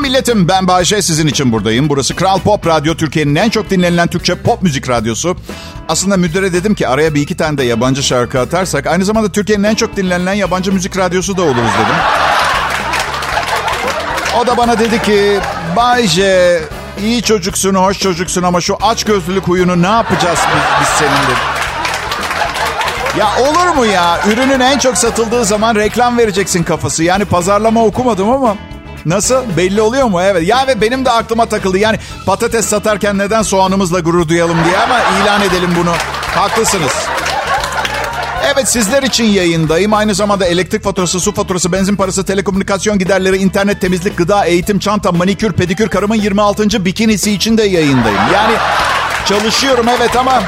Selam milletim ben Bayşe sizin için buradayım. Burası Kral Pop Radyo Türkiye'nin en çok dinlenilen Türkçe pop müzik radyosu. Aslında müdüre dedim ki araya bir iki tane de yabancı şarkı atarsak aynı zamanda Türkiye'nin en çok dinlenilen yabancı müzik radyosu da oluruz dedim. O da bana dedi ki Bayce iyi çocuksun, hoş çocuksun ama şu aç gözlülük huyunu ne yapacağız biz, biz senin dedi. Ya olur mu ya? Ürünün en çok satıldığı zaman reklam vereceksin kafası. Yani pazarlama okumadım ama Nasıl? Belli oluyor mu? Evet. Ya ve benim de aklıma takıldı. Yani patates satarken neden soğanımızla gurur duyalım diye ama ilan edelim bunu. Haklısınız. Evet sizler için yayındayım. Aynı zamanda elektrik faturası, su faturası, benzin parası, telekomünikasyon giderleri, internet, temizlik, gıda, eğitim, çanta, manikür, pedikür, karımın 26. bikinisi için de yayındayım. Yani çalışıyorum evet ama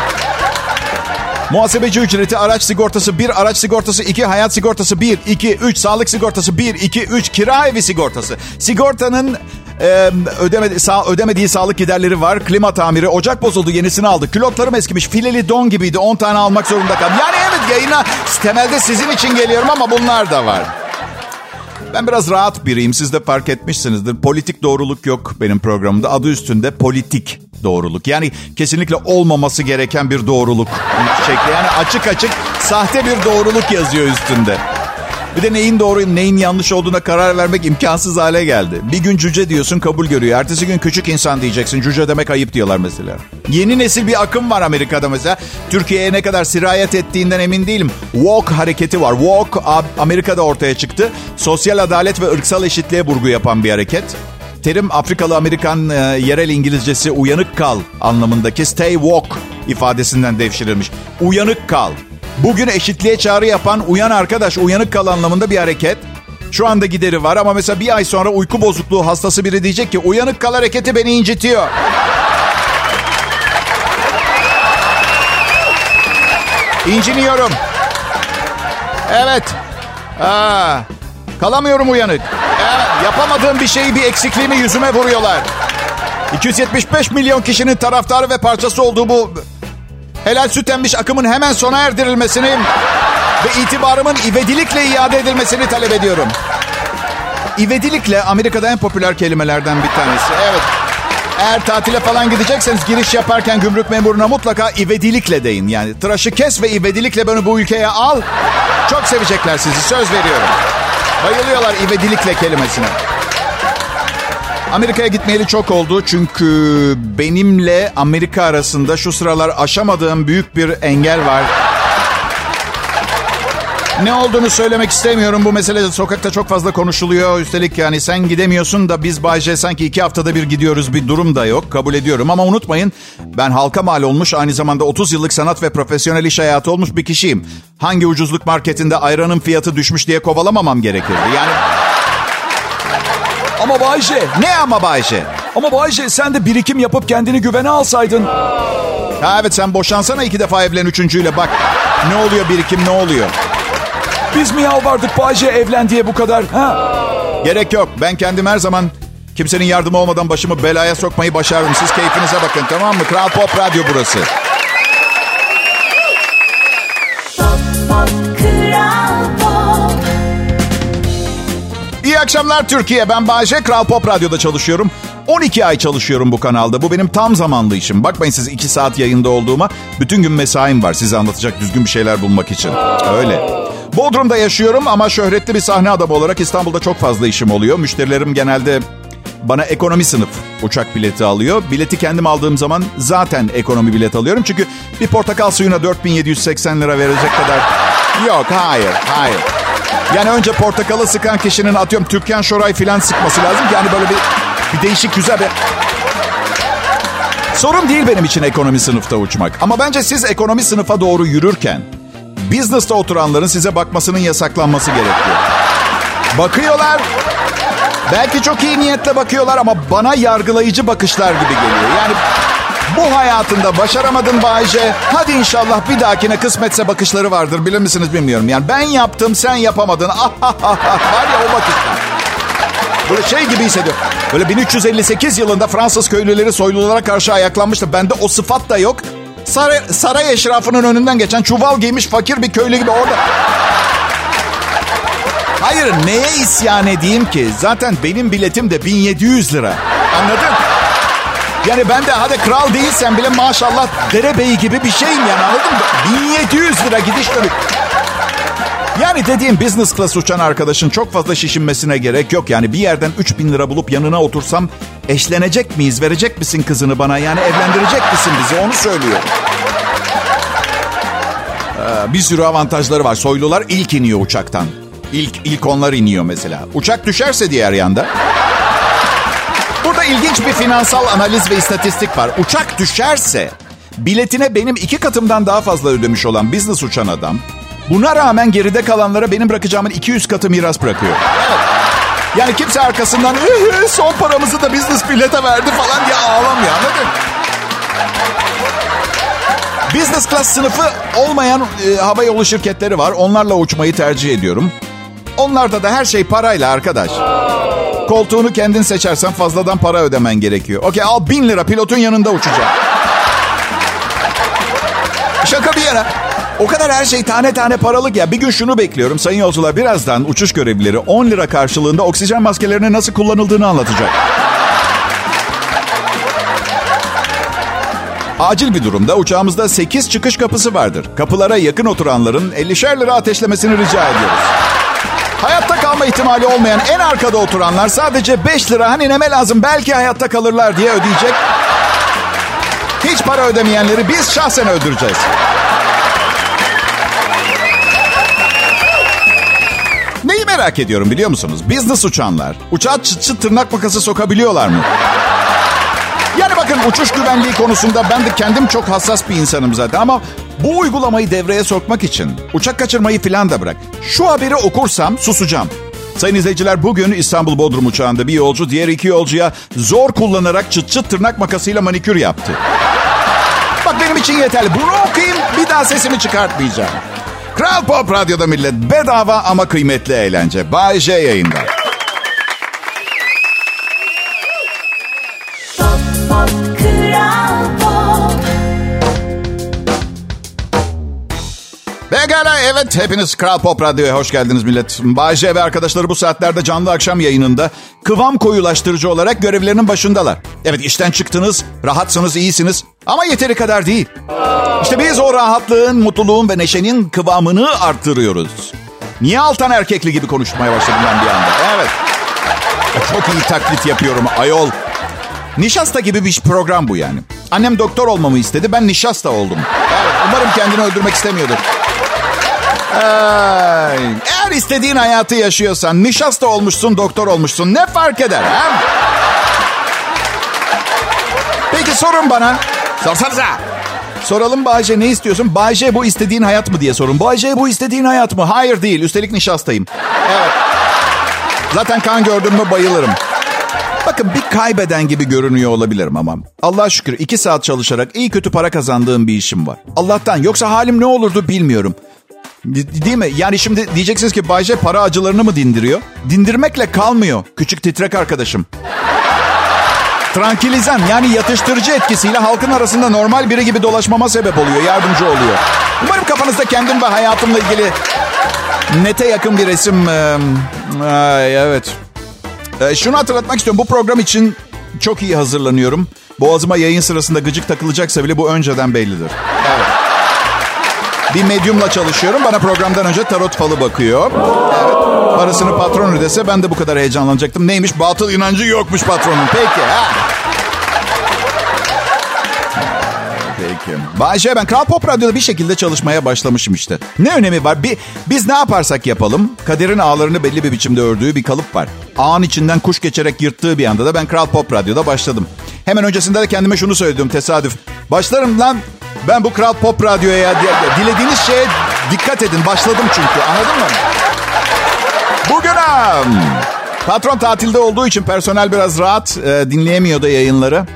Muhasebeci ücreti, araç sigortası 1, araç sigortası 2, hayat sigortası 1, 2, 3, sağlık sigortası 1, 2, 3, kira evi sigortası. Sigortanın e, ödemedi, sağ, ödemediği sağlık giderleri var. Klima tamiri, ocak bozuldu yenisini aldık. Külotlarım eskimiş, fileli don gibiydi 10 tane almak zorunda kaldım. Yani evet yayına temelde sizin için geliyorum ama bunlar da var. Ben biraz rahat biriyim. Siz de fark etmişsinizdir. Politik doğruluk yok benim programımda. Adı üstünde politik doğruluk. Yani kesinlikle olmaması gereken bir doğruluk şekli. Yani açık açık sahte bir doğruluk yazıyor üstünde. Bir de neyin doğru neyin yanlış olduğuna karar vermek imkansız hale geldi. Bir gün cüce diyorsun kabul görüyor. Ertesi gün küçük insan diyeceksin. Cüce demek ayıp diyorlar mesela. Yeni nesil bir akım var Amerika'da mesela. Türkiye'ye ne kadar sirayet ettiğinden emin değilim. Walk hareketi var. Walk Amerika'da ortaya çıktı. Sosyal adalet ve ırksal eşitliğe vurgu yapan bir hareket. Terim Afrikalı Amerikan e, yerel İngilizcesi uyanık kal anlamındaki stay walk ifadesinden devşirilmiş. Uyanık kal. Bugün eşitliğe çağrı yapan uyan arkadaş uyanık kal anlamında bir hareket. Şu anda gideri var ama mesela bir ay sonra uyku bozukluğu hastası biri diyecek ki uyanık kal hareketi beni incitiyor. İnciniyorum. Evet. Aa, kalamıyorum uyanık. Evet, yapamadığım bir şeyi bir eksikliğimi yüzüme vuruyorlar. 275 milyon kişinin taraftarı ve parçası olduğu bu helal süt emmiş akımın hemen sona erdirilmesini ve itibarımın ivedilikle iade edilmesini talep ediyorum. İvedilikle Amerika'da en popüler kelimelerden bir tanesi. Evet. Eğer tatile falan gidecekseniz giriş yaparken gümrük memuruna mutlaka ivedilikle deyin. Yani tıraşı kes ve ivedilikle beni bu ülkeye al. Çok sevecekler sizi söz veriyorum. Bayılıyorlar ivedilikle kelimesine. Amerika'ya gitmeyeli çok oldu çünkü benimle Amerika arasında şu sıralar aşamadığım büyük bir engel var. Ne olduğunu söylemek istemiyorum. Bu mesele sokakta çok fazla konuşuluyor. Üstelik yani sen gidemiyorsun da biz Bayce sanki iki haftada bir gidiyoruz bir durum da yok. Kabul ediyorum ama unutmayın ben halka mal olmuş aynı zamanda 30 yıllık sanat ve profesyonel iş hayatı olmuş bir kişiyim. Hangi ucuzluk marketinde ayranın fiyatı düşmüş diye kovalamamam gerekirdi. Yani ama Bayce. Ne ama Bayce? Ama Bayce sen de birikim yapıp kendini güvene alsaydın. Ha evet sen boşansana iki defa evlen üçüncüyle bak. Ne oluyor birikim ne oluyor? Biz mi yalvardık Bayce evlen diye bu kadar? Ha? Gerek yok. Ben kendim her zaman kimsenin yardımı olmadan başımı belaya sokmayı başarırım. Siz keyfinize bakın tamam mı? Kral Pop Radyo burası. Akşamlar Türkiye. Ben Bayce. Kral Pop Radyo'da çalışıyorum. 12 ay çalışıyorum bu kanalda. Bu benim tam zamanlı işim. Bakmayın siz 2 saat yayında olduğuma. Bütün gün mesaim var size anlatacak düzgün bir şeyler bulmak için. Öyle. Bodrum'da yaşıyorum ama şöhretli bir sahne adamı olarak İstanbul'da çok fazla işim oluyor. Müşterilerim genelde bana ekonomi sınıf uçak bileti alıyor. Bileti kendim aldığım zaman zaten ekonomi bilet alıyorum. Çünkü bir portakal suyuna 4780 lira verecek kadar... Yok hayır hayır. Yani önce portakalı sıkan kişinin atıyorum Türkan Şoray filan sıkması lazım yani böyle bir, bir değişik güzel bir... Sorun değil benim için ekonomi sınıfta uçmak. Ama bence siz ekonomi sınıfa doğru yürürken business'ta oturanların size bakmasının yasaklanması gerekiyor. Bakıyorlar. Belki çok iyi niyetle bakıyorlar ama bana yargılayıcı bakışlar gibi geliyor. Yani bu hayatında başaramadın Bayce. Hadi inşallah bir dahakine kısmetse bakışları vardır. Bilir misiniz bilmiyorum. Yani ben yaptım sen yapamadın. Var ya o bakışlar. Böyle şey gibi hissediyorum. Böyle 1358 yılında Fransız köylüleri soylulara karşı ayaklanmıştı. Bende o sıfat da yok. Saray, saray eşrafının önünden geçen çuval giymiş fakir bir köylü gibi orada. Hayır neye isyan edeyim ki? Zaten benim biletim de 1700 lira. Anladın? Yani ben de hadi kral değilsen bile maşallah derebeyi gibi bir şeyim yani anladın mı? 1700 lira gidiş dönüş. Yani dediğim business class uçan arkadaşın çok fazla şişinmesine gerek yok. Yani bir yerden 3000 lira bulup yanına otursam eşlenecek miyiz? Verecek misin kızını bana? Yani evlendirecek misin bizi? Onu söylüyor. Ee, bir sürü avantajları var. Soylular ilk iniyor uçaktan. İlk, ilk onlar iniyor mesela. Uçak düşerse diğer yanda. Burada ilginç bir finansal analiz ve istatistik var. Uçak düşerse biletine benim iki katımdan daha fazla ödemiş olan business uçan adam buna rağmen geride kalanlara benim bırakacağımın 200 katı miras bırakıyor. Yani kimse arkasından son paramızı da business bilete verdi falan diye ağlamıyor anladın? Business class sınıfı olmayan e, hava yolu şirketleri var. Onlarla uçmayı tercih ediyorum. Onlarda da her şey parayla arkadaş. Koltuğunu kendin seçersen fazladan para ödemen gerekiyor. Okey al bin lira pilotun yanında uçacağım. Şaka bir yana. O kadar her şey tane tane paralık ya. Bir gün şunu bekliyorum. Sayın yolcular birazdan uçuş görevlileri 10 lira karşılığında oksijen maskelerinin nasıl kullanıldığını anlatacak. Acil bir durumda uçağımızda 8 çıkış kapısı vardır. Kapılara yakın oturanların 50'şer lira ateşlemesini rica ediyoruz. Hayatta kalma ihtimali olmayan en arkada oturanlar sadece 5 lira hani neme lazım belki hayatta kalırlar diye ödeyecek. Hiç para ödemeyenleri biz şahsen öldüreceğiz. Neyi merak ediyorum biliyor musunuz? Business uçanlar uçağa çıt çıt tırnak makası sokabiliyorlar mı? Yani bakın uçuş güvenliği konusunda ben de kendim çok hassas bir insanım zaten ama bu uygulamayı devreye sokmak için uçak kaçırmayı filan da bırak. Şu haberi okursam susacağım. Sayın izleyiciler bugün İstanbul Bodrum uçağında bir yolcu diğer iki yolcuya zor kullanarak çıt çıt tırnak makasıyla manikür yaptı. Bak benim için yeterli. Bunu okuyayım bir daha sesimi çıkartmayacağım. Kral Pop Radyo'da millet bedava ama kıymetli eğlence. Bay J yayında. Pekala evet hepiniz Kral Pop Radyo'ya hoş geldiniz millet. Bayce ve arkadaşları bu saatlerde canlı akşam yayınında kıvam koyulaştırıcı olarak görevlerinin başındalar. Evet işten çıktınız, rahatsınız, iyisiniz ama yeteri kadar değil. İşte biz o rahatlığın, mutluluğun ve neşenin kıvamını arttırıyoruz. Niye altan erkekli gibi konuşmaya başladım ben bir anda? Evet. Çok iyi taklit yapıyorum ayol. Nişasta gibi bir program bu yani. Annem doktor olmamı istedi, ben nişasta oldum. Umarım kendini öldürmek istemiyordur. Ay, eğer istediğin hayatı yaşıyorsan, nişasta olmuşsun, doktor olmuşsun ne fark eder ha? Peki sorun bana. Sorsanıza. Soralım Bayce ne istiyorsun? Bayce bu istediğin hayat mı diye sorun. Bayce bu istediğin hayat mı? Hayır değil. Üstelik nişastayım. Evet. Zaten kan gördüm mü bayılırım. Bakın bir kaybeden gibi görünüyor olabilirim ama Allah şükür iki saat çalışarak iyi kötü para kazandığım bir işim var. Allah'tan yoksa halim ne olurdu bilmiyorum. Değil mi? Yani şimdi diyeceksiniz ki Bayce para acılarını mı dindiriyor? Dindirmekle kalmıyor küçük titrek arkadaşım. Trankilizan yani yatıştırıcı etkisiyle halkın arasında normal biri gibi dolaşmama sebep oluyor, yardımcı oluyor. Umarım kafanızda kendim ve hayatımla ilgili nete yakın bir resim... Ay, evet. Şunu hatırlatmak istiyorum. Bu program için çok iyi hazırlanıyorum. Boğazıma yayın sırasında gıcık takılacaksa bile bu önceden bellidir. Evet. Bir medyumla çalışıyorum. Bana programdan önce tarot falı bakıyor. Evet. Parasını patron ödese ben de bu kadar heyecanlanacaktım. Neymiş? Batıl inancı yokmuş patronun. Peki. Ha. Peki. Bayşe ben Kral Pop Radyo'da bir şekilde çalışmaya başlamışım işte. Ne önemi var? Bir, biz ne yaparsak yapalım kaderin ağlarını belli bir biçimde ördüğü bir kalıp var. Ağın içinden kuş geçerek yırttığı bir anda da ben Kral Pop Radyo'da başladım. Hemen öncesinde de kendime şunu söyledim tesadüf. Başlarım lan ben bu Kral Pop Radyo'ya dilediğiniz şeye dikkat edin. Başladım çünkü anladın mı? Bugün patron tatilde olduğu için personel biraz rahat e, dinleyemiyor da yayınları.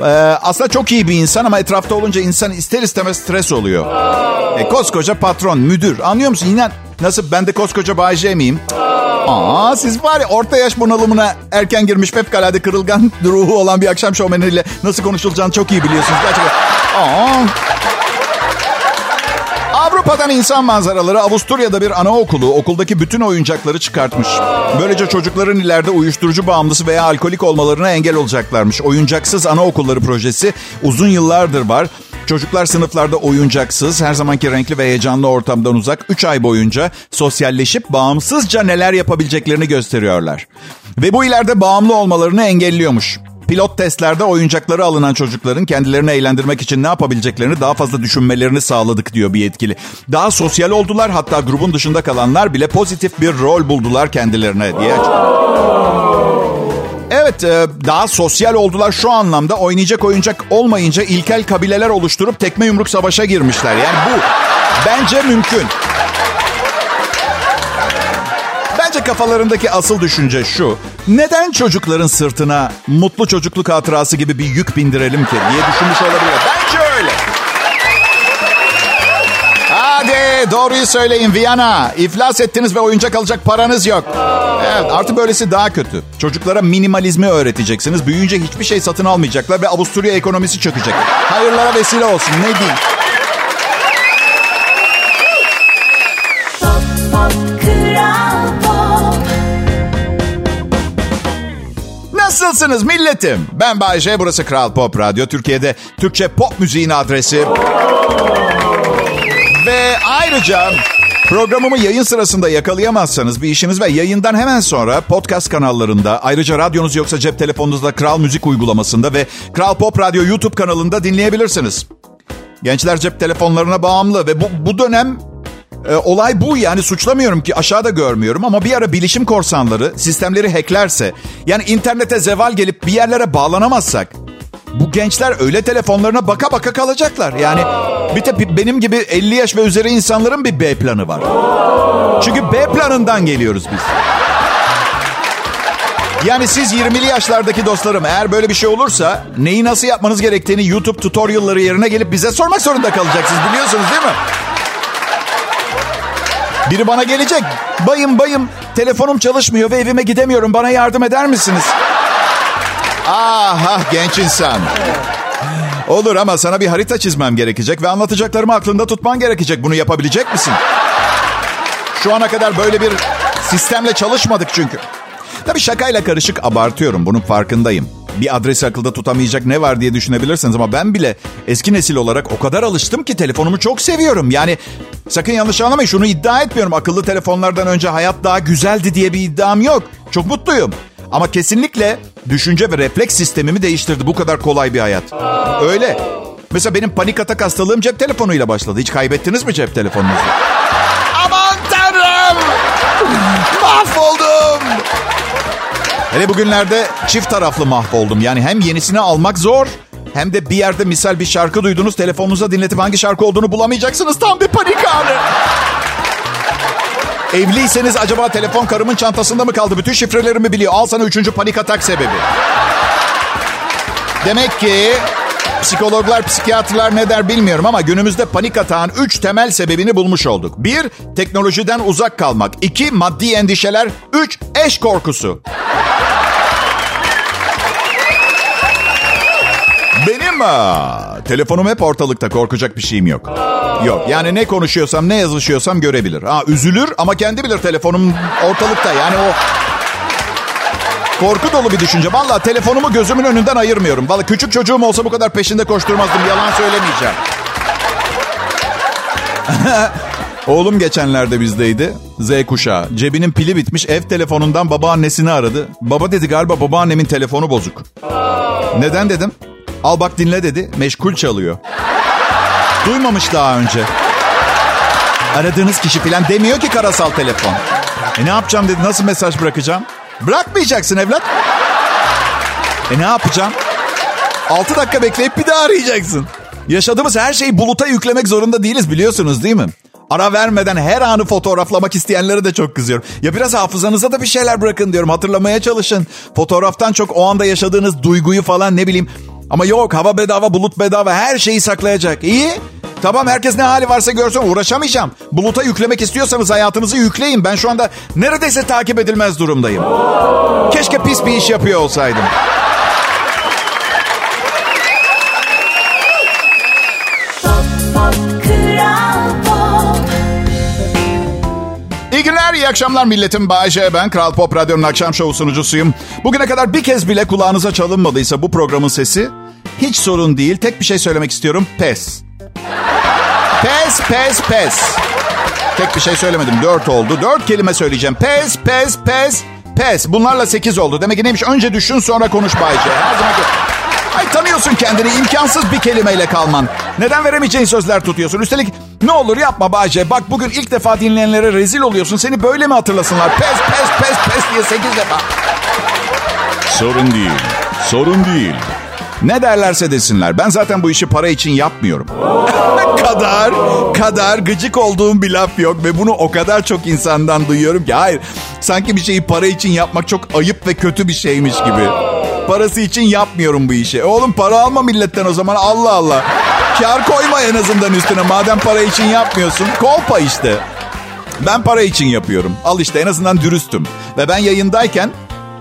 Ee, aslında çok iyi bir insan ama etrafta olunca insan ister istemez stres oluyor. E, koskoca patron, müdür. Anlıyor musun? Yine nasıl ben de koskoca Bay miyim? Aa, siz var ya orta yaş bunalımına erken girmiş fevkalade kırılgan ruhu olan bir akşam şovmeniyle nasıl konuşulacağını çok iyi biliyorsunuz. Gerçekten. Aa. Avrupa'dan insan manzaraları Avusturya'da bir anaokulu okuldaki bütün oyuncakları çıkartmış. Böylece çocukların ileride uyuşturucu bağımlısı veya alkolik olmalarına engel olacaklarmış. Oyuncaksız anaokulları projesi uzun yıllardır var. Çocuklar sınıflarda oyuncaksız, her zamanki renkli ve heyecanlı ortamdan uzak 3 ay boyunca sosyalleşip bağımsızca neler yapabileceklerini gösteriyorlar. Ve bu ileride bağımlı olmalarını engelliyormuş. Pilot testlerde oyuncakları alınan çocukların kendilerini eğlendirmek için ne yapabileceklerini daha fazla düşünmelerini sağladık diyor bir yetkili. Daha sosyal oldular hatta grubun dışında kalanlar bile pozitif bir rol buldular kendilerine diye. Evet e, daha sosyal oldular şu anlamda oynayacak oyuncak olmayınca ilkel kabileler oluşturup tekme yumruk savaşa girmişler. Yani bu bence mümkün. Bence kafalarındaki asıl düşünce şu. Neden çocukların sırtına mutlu çocukluk hatırası gibi bir yük bindirelim ki diye düşünmüş olabilir. Bence öyle. Hadi doğruyu söyleyin Viyana. İflas ettiniz ve oyuncak alacak paranız yok. Evet artık böylesi daha kötü. Çocuklara minimalizmi öğreteceksiniz. Büyüyünce hiçbir şey satın almayacaklar ve Avusturya ekonomisi çökecek. Hayırlara vesile olsun ne diyeyim. Nasılsınız milletim? Ben Bayece, burası Kral Pop Radyo. Türkiye'de Türkçe pop müziğin adresi. Ve ayrıca programımı yayın sırasında yakalayamazsanız bir işiniz ve yayından hemen sonra podcast kanallarında ayrıca radyonuz yoksa cep telefonunuzda Kral Müzik uygulamasında ve Kral Pop Radyo YouTube kanalında dinleyebilirsiniz. Gençler cep telefonlarına bağımlı ve bu, bu dönem e, olay bu yani suçlamıyorum ki aşağıda görmüyorum ama bir ara bilişim korsanları sistemleri hacklerse yani internete zeval gelip bir yerlere bağlanamazsak bu gençler öyle telefonlarına baka baka kalacaklar. Yani bir de benim gibi 50 yaş ve üzeri insanların bir B planı var. Çünkü B planından geliyoruz biz. Yani siz 20'li yaşlardaki dostlarım eğer böyle bir şey olursa neyi nasıl yapmanız gerektiğini YouTube tutorialları yerine gelip bize sormak zorunda kalacaksınız biliyorsunuz değil mi? Biri bana gelecek. Bayım bayım telefonum çalışmıyor ve evime gidemiyorum. Bana yardım eder misiniz? Ah, ah genç insan. Olur ama sana bir harita çizmem gerekecek ve anlatacaklarımı aklında tutman gerekecek. Bunu yapabilecek misin? Şu ana kadar böyle bir sistemle çalışmadık çünkü. Tabii şakayla karışık abartıyorum. Bunun farkındayım. Bir adresi akılda tutamayacak ne var diye düşünebilirsiniz ama ben bile eski nesil olarak o kadar alıştım ki telefonumu çok seviyorum. Yani sakın yanlış anlamayın şunu iddia etmiyorum. Akıllı telefonlardan önce hayat daha güzeldi diye bir iddiam yok. Çok mutluyum. Ama kesinlikle düşünce ve refleks sistemimi değiştirdi bu kadar kolay bir hayat. Öyle. Mesela benim panik atak hastalığım cep telefonuyla başladı. Hiç kaybettiniz mi cep telefonunuzu? Aman tanrım! Mahvoldum! Hele bugünlerde çift taraflı mahvoldum. Yani hem yenisini almak zor hem de bir yerde misal bir şarkı duydunuz telefonunuza dinletip hangi şarkı olduğunu bulamayacaksınız. Tam bir panik anı. Evliyseniz acaba telefon karımın çantasında mı kaldı? Bütün şifrelerimi biliyor. Al sana üçüncü panik atak sebebi. Demek ki psikologlar, psikiyatrlar ne der bilmiyorum ama günümüzde panik atağın üç temel sebebini bulmuş olduk. Bir, teknolojiden uzak kalmak. İki, maddi endişeler. Üç, eş korkusu. Benim aa, telefonum hep ortalıkta korkacak bir şeyim yok. Yok yani ne konuşuyorsam ne yazışıyorsam görebilir. Ha üzülür ama kendi bilir telefonum ortalıkta yani o Korku dolu bir düşünce. Valla telefonumu gözümün önünden ayırmıyorum. Valla küçük çocuğum olsa bu kadar peşinde koşturmazdım. Yalan söylemeyeceğim. Oğlum geçenlerde bizdeydi. Z kuşağı. Cebinin pili bitmiş. Ev telefonundan babaannesini aradı. Baba dedi galiba babaannemin telefonu bozuk. Neden dedim. Al bak dinle dedi. Meşgul çalıyor. Duymamış daha önce. Aradığınız kişi falan demiyor ki karasal telefon. E ne yapacağım dedi. Nasıl mesaj bırakacağım? Bırakmayacaksın evlat. E ne yapacağım? 6 dakika bekleyip bir daha arayacaksın. Yaşadığımız her şeyi buluta yüklemek zorunda değiliz biliyorsunuz değil mi? Ara vermeden her anı fotoğraflamak isteyenlere de çok kızıyorum. Ya biraz hafızanıza da bir şeyler bırakın diyorum. Hatırlamaya çalışın. Fotoğraftan çok o anda yaşadığınız duyguyu falan ne bileyim. Ama yok hava bedava, bulut bedava her şeyi saklayacak. İyi. Tamam herkes ne hali varsa görsün uğraşamayacağım. Buluta yüklemek istiyorsanız hayatınızı yükleyin. Ben şu anda neredeyse takip edilmez durumdayım. Keşke pis bir iş yapıyor olsaydım. İyi akşamlar milletim. Bayece ben, Kral Pop Radyo'nun akşam şovu sunucusuyum. Bugüne kadar bir kez bile kulağınıza çalınmadıysa bu programın sesi hiç sorun değil. Tek bir şey söylemek istiyorum, pes. Pes, pes, pes. Tek bir şey söylemedim, dört oldu. Dört kelime söyleyeceğim. Pes, pes, pes, pes. Bunlarla sekiz oldu. Demek ki neymiş? Önce düşün sonra konuş Bayece. Her zaman Ay tanıyorsun kendini. imkansız bir kelimeyle kalman. Neden veremeyeceğin sözler tutuyorsun? Üstelik ne olur yapma Bahçe. Bak bugün ilk defa dinleyenlere rezil oluyorsun. Seni böyle mi hatırlasınlar? Pes pes pes pes diye sekiz defa. Sorun değil. Sorun değil. Ne derlerse desinler. Ben zaten bu işi para için yapmıyorum. kadar, kadar gıcık olduğum bir laf yok. Ve bunu o kadar çok insandan duyuyorum ki. Hayır, sanki bir şeyi para için yapmak çok ayıp ve kötü bir şeymiş gibi. Parası için yapmıyorum bu işi. E oğlum para alma milletten o zaman Allah Allah. Kar koyma en azından üstüne. Madem para için yapmıyorsun. Kolpa işte. Ben para için yapıyorum. Al işte en azından dürüstüm. Ve ben yayındayken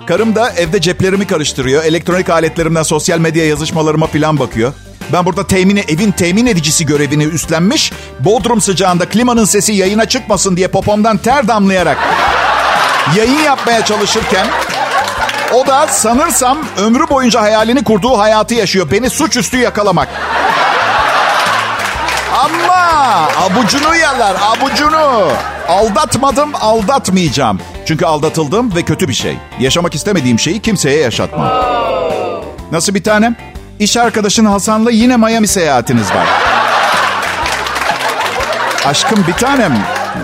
karım da evde ceplerimi karıştırıyor. Elektronik aletlerimden sosyal medya yazışmalarıma falan bakıyor. Ben burada temini, evin temin edicisi görevini üstlenmiş. Bodrum sıcağında klimanın sesi yayına çıkmasın diye popomdan ter damlayarak yayın yapmaya çalışırken o da sanırsam ömrü boyunca hayalini kurduğu hayatı yaşıyor. Beni suçüstü yakalamak. Ama abucunu yalar, abucunu. Aldatmadım, aldatmayacağım. Çünkü aldatıldım ve kötü bir şey. Yaşamak istemediğim şeyi kimseye yaşatmam. Nasıl bir tanem? İş arkadaşın Hasan'la yine Miami seyahatiniz var. Aşkım bir tanem.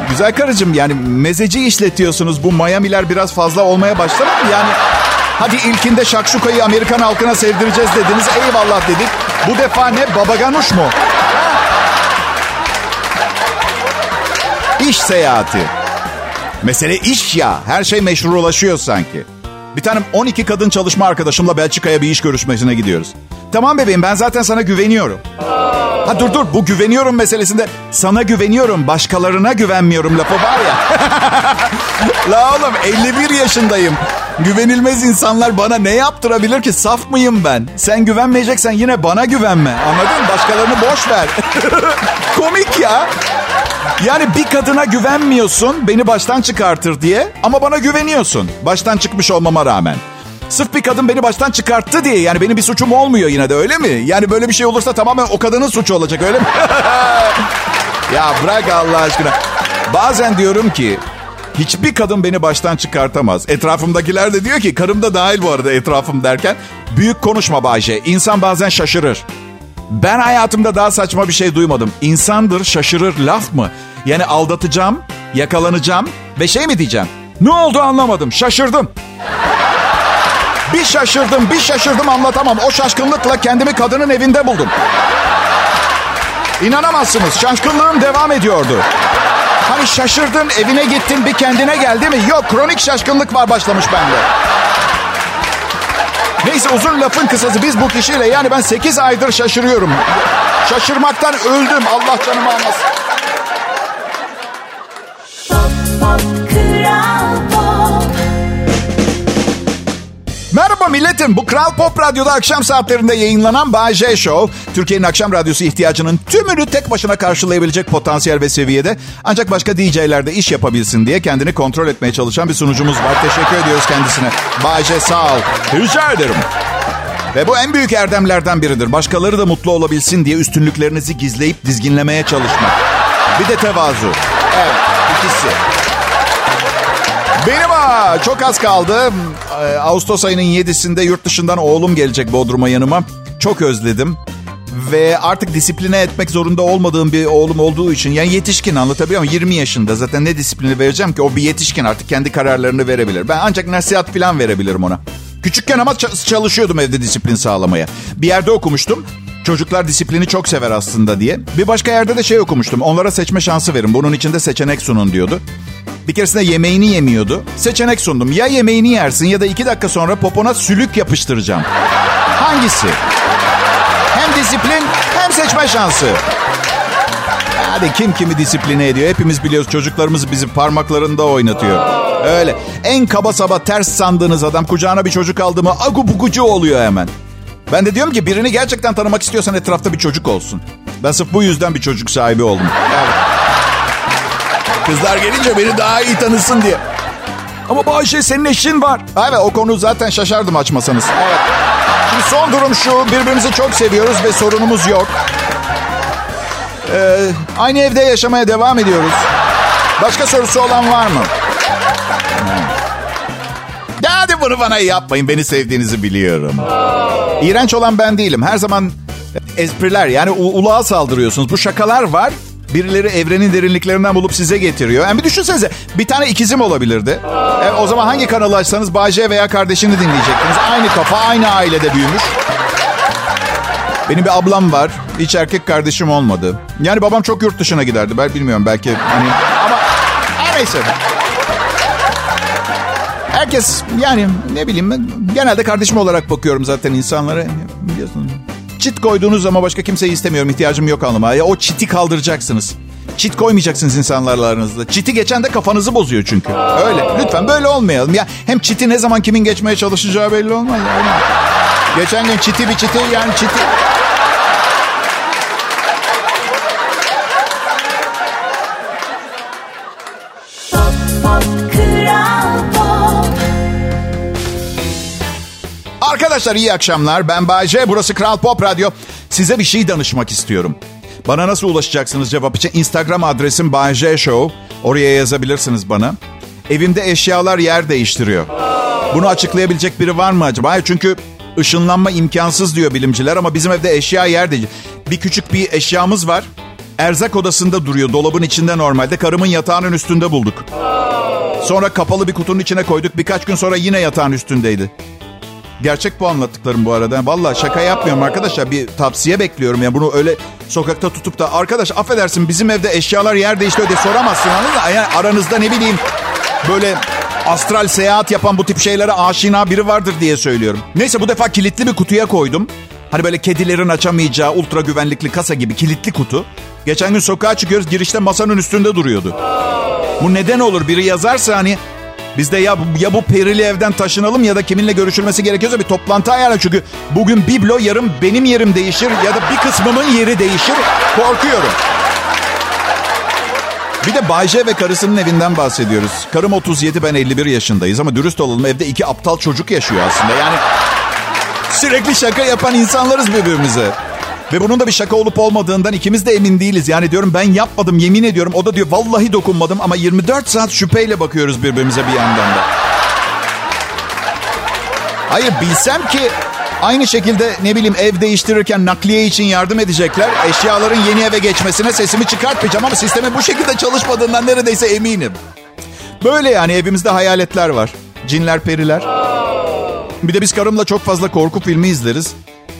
Güzel karıcığım yani mezeci işletiyorsunuz. Bu Miami'ler biraz fazla olmaya başladı mı? Yani hadi ilkinde şakşukayı Amerikan halkına sevdireceğiz dediniz. Eyvallah dedik. Bu defa ne? Babaganuş mu? İş seyahati. Mesele iş ya. Her şey meşrulaşıyor sanki. Bir tanem 12 kadın çalışma arkadaşımla Belçika'ya bir iş görüşmesine gidiyoruz. Tamam bebeğim ben zaten sana güveniyorum. Ha dur dur bu güveniyorum meselesinde sana güveniyorum başkalarına güvenmiyorum lafı var ya. La oğlum 51 yaşındayım. Güvenilmez insanlar bana ne yaptırabilir ki? Saf mıyım ben? Sen güvenmeyeceksen yine bana güvenme. Anladın? Başkalarını boş ver. Komik ya. Yani bir kadına güvenmiyorsun beni baştan çıkartır diye ama bana güveniyorsun. Baştan çıkmış olmama rağmen. Sırf bir kadın beni baştan çıkarttı diye yani benim bir suçum olmuyor yine de öyle mi? Yani böyle bir şey olursa tamamen o kadının suçu olacak öyle mi? ya bırak Allah aşkına. Bazen diyorum ki hiçbir kadın beni baştan çıkartamaz. Etrafımdakiler de diyor ki karım da dahil bu arada etrafım derken. Büyük konuşma Bayce. İnsan bazen şaşırır. Ben hayatımda daha saçma bir şey duymadım. İnsandır şaşırır laf mı? Yani aldatacağım, yakalanacağım ve şey mi diyeceğim? Ne oldu anlamadım şaşırdım. Bir şaşırdım, bir şaşırdım anlatamam. O şaşkınlıkla kendimi kadının evinde buldum. İnanamazsınız şaşkınlığım devam ediyordu. Hani şaşırdın, evine gittin, bir kendine geldi mi? Yok, kronik şaşkınlık var başlamış bende. Neyse uzun lafın kısası biz bu kişiyle yani ben 8 aydır şaşırıyorum. Şaşırmaktan öldüm. Allah canımı almasın. Merhaba milletim. Bu Kral Pop Radyo'da akşam saatlerinde yayınlanan Bay J Show. Türkiye'nin akşam radyosu ihtiyacının tümünü tek başına karşılayabilecek potansiyel ve seviyede. Ancak başka DJ'ler de iş yapabilsin diye kendini kontrol etmeye çalışan bir sunucumuz var. Teşekkür ediyoruz kendisine. Bay J sağ ol. Rica ederim. Ve bu en büyük erdemlerden biridir. Başkaları da mutlu olabilsin diye üstünlüklerinizi gizleyip dizginlemeye çalışmak. Bir de tevazu. Evet, ikisi. Benim ha, çok az kaldı. Ee, Ağustos ayının 7'sinde yurt dışından oğlum gelecek Bodrum'a yanıma. Çok özledim. Ve artık disipline etmek zorunda olmadığım bir oğlum olduğu için yani yetişkin anlatabiliyor muyum? 20 yaşında zaten ne disiplini vereceğim ki? O bir yetişkin artık kendi kararlarını verebilir. Ben ancak nasihat falan verebilirim ona. Küçükken ama çalışıyordum evde disiplin sağlamaya. Bir yerde okumuştum. Çocuklar disiplini çok sever aslında diye. Bir başka yerde de şey okumuştum. Onlara seçme şansı verin. Bunun içinde seçenek sunun diyordu. Bir keresinde yemeğini yemiyordu. Seçenek sundum. Ya yemeğini yersin ya da iki dakika sonra popona sülük yapıştıracağım. Hangisi? Hem disiplin hem seçme şansı. Hadi kim kimi disipline ediyor? Hepimiz biliyoruz çocuklarımız bizi parmaklarında oynatıyor. Öyle. En kaba saba ters sandığınız adam kucağına bir çocuk aldı mı agubugucu oluyor hemen. Ben de diyorum ki birini gerçekten tanımak istiyorsan etrafta bir çocuk olsun. Ben sırf bu yüzden bir çocuk sahibi oldum. Evet. Kızlar gelince beni daha iyi tanısın diye. Ama Bayşe senin eşin var. Evet o konu zaten şaşardım açmasanız. Evet. Şimdi son durum şu. Birbirimizi çok seviyoruz ve sorunumuz yok. Ee, aynı evde yaşamaya devam ediyoruz. Başka sorusu olan var mı? Bunu bana yapmayın. Beni sevdiğinizi biliyorum. İğrenç olan ben değilim. Her zaman espriler yani u- uluğa saldırıyorsunuz. Bu şakalar var. Birileri evrenin derinliklerinden bulup size getiriyor. Yani bir düşünsenize bir tane ikizim olabilirdi. E, o zaman hangi kanalı açsanız Bayce veya kardeşini dinleyecektiniz. Aynı kafa, aynı ailede büyümüş. Benim bir ablam var. Hiç erkek kardeşim olmadı. Yani babam çok yurt dışına giderdi. Ben bilmiyorum belki hani ama neyse. Herkes yani ne bileyim ben genelde kardeşim olarak bakıyorum zaten insanlara. Biliyorsun. Çit koyduğunuz zaman başka kimseyi istemiyorum. ihtiyacım yok anlamına. Ya o çiti kaldıracaksınız. Çit koymayacaksınız insanlarla aranızda. Çiti geçen de kafanızı bozuyor çünkü. Öyle. Lütfen böyle olmayalım. Ya hem çiti ne zaman kimin geçmeye çalışacağı belli olmaz. Yani. Geçen gün çiti bir çiti yani çiti. Arkadaşlar iyi akşamlar. Ben Bayce. Burası Kral Pop Radyo. Size bir şey danışmak istiyorum. Bana nasıl ulaşacaksınız cevap için? Instagram adresim Bayce Show. Oraya yazabilirsiniz bana. Evimde eşyalar yer değiştiriyor. Bunu açıklayabilecek biri var mı acaba? Çünkü ışınlanma imkansız diyor bilimciler ama bizim evde eşya yer değil. Bir küçük bir eşyamız var. Erzak odasında duruyor. Dolabın içinde normalde. Karımın yatağının üstünde bulduk. Sonra kapalı bir kutunun içine koyduk. Birkaç gün sonra yine yatağın üstündeydi. Gerçek bu anlattıklarım bu arada. Vallahi şaka yapmıyorum arkadaşlar. Bir tavsiye bekliyorum. Yani bunu öyle sokakta tutup da arkadaş affedersin bizim evde eşyalar yer değişti diye soramazsın anladın? Yani aranızda ne bileyim böyle astral seyahat yapan bu tip şeylere aşina biri vardır diye söylüyorum. Neyse bu defa kilitli bir kutuya koydum. Hani böyle kedilerin açamayacağı ultra güvenlikli kasa gibi kilitli kutu. Geçen gün sokağa çıkıyoruz girişte masanın üstünde duruyordu. Bu neden olur? Biri yazarsa hani biz de ya, ya bu perili evden taşınalım ya da kiminle görüşülmesi gerekiyorsa bir toplantı ayarla. Çünkü bugün biblo yarın benim yerim değişir ya da bir kısmımın yeri değişir. Korkuyorum. Bir de Bayce ve karısının evinden bahsediyoruz. Karım 37 ben 51 yaşındayız ama dürüst olalım evde iki aptal çocuk yaşıyor aslında. Yani sürekli şaka yapan insanlarız birbirimize. Ve bunun da bir şaka olup olmadığından ikimiz de emin değiliz. Yani diyorum ben yapmadım yemin ediyorum. O da diyor vallahi dokunmadım ama 24 saat şüpheyle bakıyoruz birbirimize bir yandan da. Hayır bilsem ki aynı şekilde ne bileyim ev değiştirirken nakliye için yardım edecekler. Eşyaların yeni eve geçmesine sesimi çıkartmayacağım ama sistemin bu şekilde çalışmadığından neredeyse eminim. Böyle yani evimizde hayaletler var. Cinler, periler. Bir de biz karımla çok fazla korku filmi izleriz.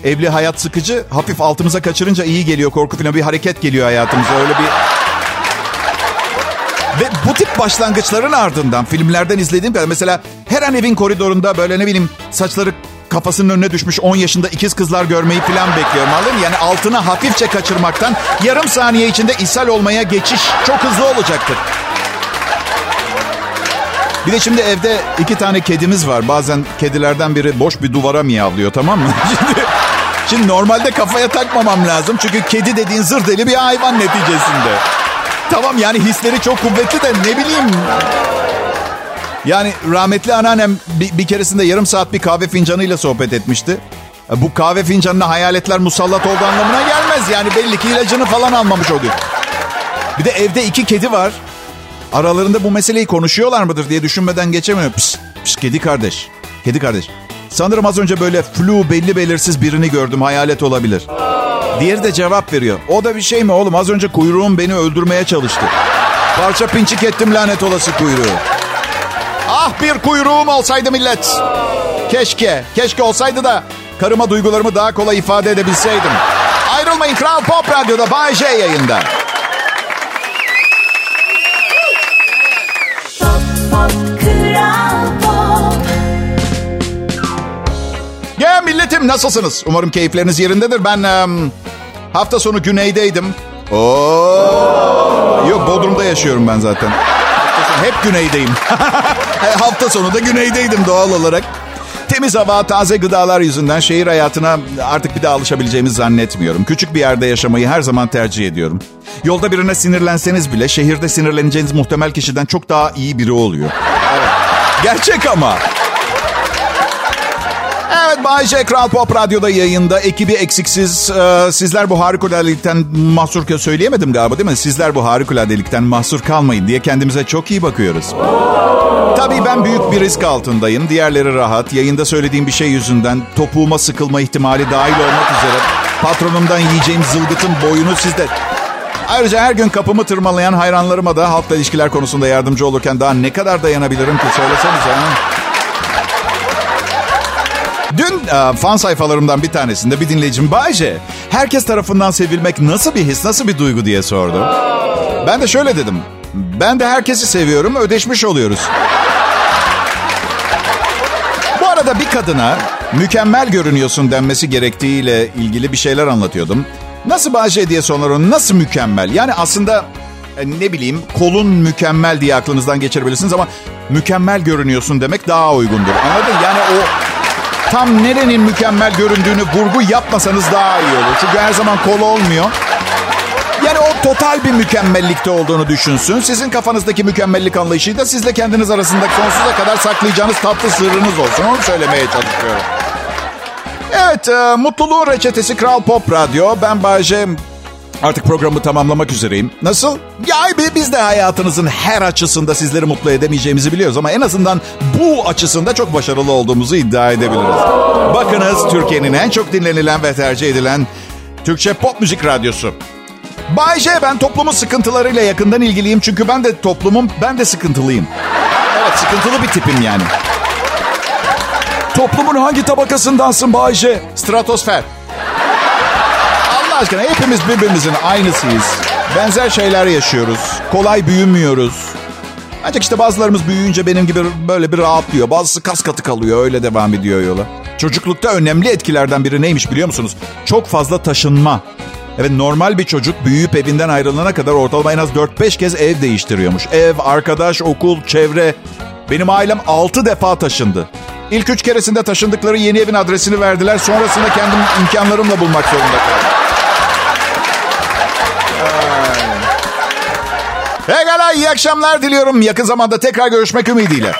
Evli hayat sıkıcı. Hafif altımıza kaçırınca iyi geliyor korku filmi. Bir hareket geliyor hayatımıza. Öyle bir... Ve bu tip başlangıçların ardından filmlerden izlediğim kadar mesela her an evin koridorunda böyle ne bileyim saçları kafasının önüne düşmüş 10 yaşında ikiz kızlar görmeyi falan bekliyorum anladın? Yani altına hafifçe kaçırmaktan yarım saniye içinde ishal olmaya geçiş çok hızlı olacaktır. Bir de şimdi evde iki tane kedimiz var. Bazen kedilerden biri boş bir duvara miyavlıyor tamam mı? Şimdi, şimdi normalde kafaya takmamam lazım. Çünkü kedi dediğin zır deli bir hayvan neticesinde. Tamam yani hisleri çok kuvvetli de ne bileyim. Yani rahmetli anneannem bir, bir keresinde yarım saat bir kahve fincanıyla sohbet etmişti. E, Bu kahve fincanına hayaletler musallat olduğu anlamına gelmez. Yani belli ki ilacını falan almamış o. Bir de evde iki kedi var. Aralarında bu meseleyi konuşuyorlar mıdır diye düşünmeden geçemiyorum. Pişt, pişt, kedi kardeş. Kedi kardeş. Sanırım az önce böyle flu belli belirsiz birini gördüm. Hayalet olabilir. Diğeri de cevap veriyor. O da bir şey mi oğlum? Az önce kuyruğum beni öldürmeye çalıştı. Parça pinçik ettim lanet olası kuyruğu. Ah bir kuyruğum olsaydı millet. Keşke, keşke olsaydı da karıma duygularımı daha kolay ifade edebilseydim. Ayrılmayın Kral Pop Radyo'da Bay J yayında. Milletim nasılsınız? Umarım keyifleriniz yerindedir. Ben em, hafta sonu güneydeydim. Oo. Yok Bodrum'da yaşıyorum ben zaten. Hep güneydeyim. hafta sonu da güneydeydim doğal olarak. Temiz hava, taze gıdalar yüzünden şehir hayatına artık bir daha alışabileceğimizi zannetmiyorum. Küçük bir yerde yaşamayı her zaman tercih ediyorum. Yolda birine sinirlenseniz bile şehirde sinirleneceğiniz muhtemel kişiden çok daha iyi biri oluyor. Evet. Gerçek ama. Evet Bay J Kral Pop Radyo'da yayında. Ekibi eksiksiz. Ee, sizler bu harikuladelikten mahsur söyleyemedim galiba değil mi? Sizler bu harikuladelikten mahsur kalmayın diye kendimize çok iyi bakıyoruz. Tabii ben büyük bir risk altındayım. Diğerleri rahat. Yayında söylediğim bir şey yüzünden topuğuma sıkılma ihtimali dahil olmak üzere patronumdan yiyeceğim zılgıtın boyunu sizde... Ayrıca her gün kapımı tırmalayan hayranlarıma da halkla ilişkiler konusunda yardımcı olurken daha ne kadar dayanabilirim ki söylesenize. Ha? Dün e, fan sayfalarımdan bir tanesinde bir dinleyicim Bayce, herkes tarafından sevilmek nasıl bir his, nasıl bir duygu diye sordu. Ben de şöyle dedim. Ben de herkesi seviyorum, ödeşmiş oluyoruz. Bu arada bir kadına mükemmel görünüyorsun denmesi gerektiğiyle ilgili bir şeyler anlatıyordum. Nasıl Bayce diye soruyorum, nasıl mükemmel? Yani aslında e, ne bileyim kolun mükemmel diye aklınızdan geçirebilirsiniz ama mükemmel görünüyorsun demek daha uygundur. Anladın? Yani o tam nerenin mükemmel göründüğünü vurgu yapmasanız daha iyi olur. Çünkü her zaman kol olmuyor. Yani o total bir mükemmellikte olduğunu düşünsün. Sizin kafanızdaki mükemmellik anlayışı da sizle kendiniz arasında sonsuza kadar saklayacağınız tatlı sırrınız olsun. Onu söylemeye çalışıyorum. Evet, e, mutluluğun reçetesi Kral Pop Radyo. Ben Bayece. Artık programı tamamlamak üzereyim. Nasıl? Ya biz de hayatınızın her açısında sizleri mutlu edemeyeceğimizi biliyoruz ama en azından bu açısında çok başarılı olduğumuzu iddia edebiliriz. Bakınız Türkiye'nin en çok dinlenilen ve tercih edilen Türkçe pop müzik radyosu. Bay J ben toplumun sıkıntılarıyla yakından ilgiliyim çünkü ben de toplumum ben de sıkıntılıyım. Evet sıkıntılı bir tipim yani. Toplumun hangi tabakasındansın Bayce? Stratosfer. Aşkına hepimiz birbirimizin aynısıyız. Benzer şeyler yaşıyoruz. Kolay büyümüyoruz. Ancak işte bazılarımız büyüyünce benim gibi böyle bir rahatlıyor. Bazısı kas katı kalıyor öyle devam ediyor yola. Çocuklukta önemli etkilerden biri neymiş biliyor musunuz? Çok fazla taşınma. Evet normal bir çocuk büyüyüp evinden ayrılana kadar ortalama en az 4-5 kez ev değiştiriyormuş. Ev, arkadaş, okul, çevre. Benim ailem 6 defa taşındı. İlk üç keresinde taşındıkları yeni evin adresini verdiler. Sonrasında kendim imkanlarımla bulmak zorunda kaldım. Pekala iyi akşamlar diliyorum. Yakın zamanda tekrar görüşmek ümidiyle.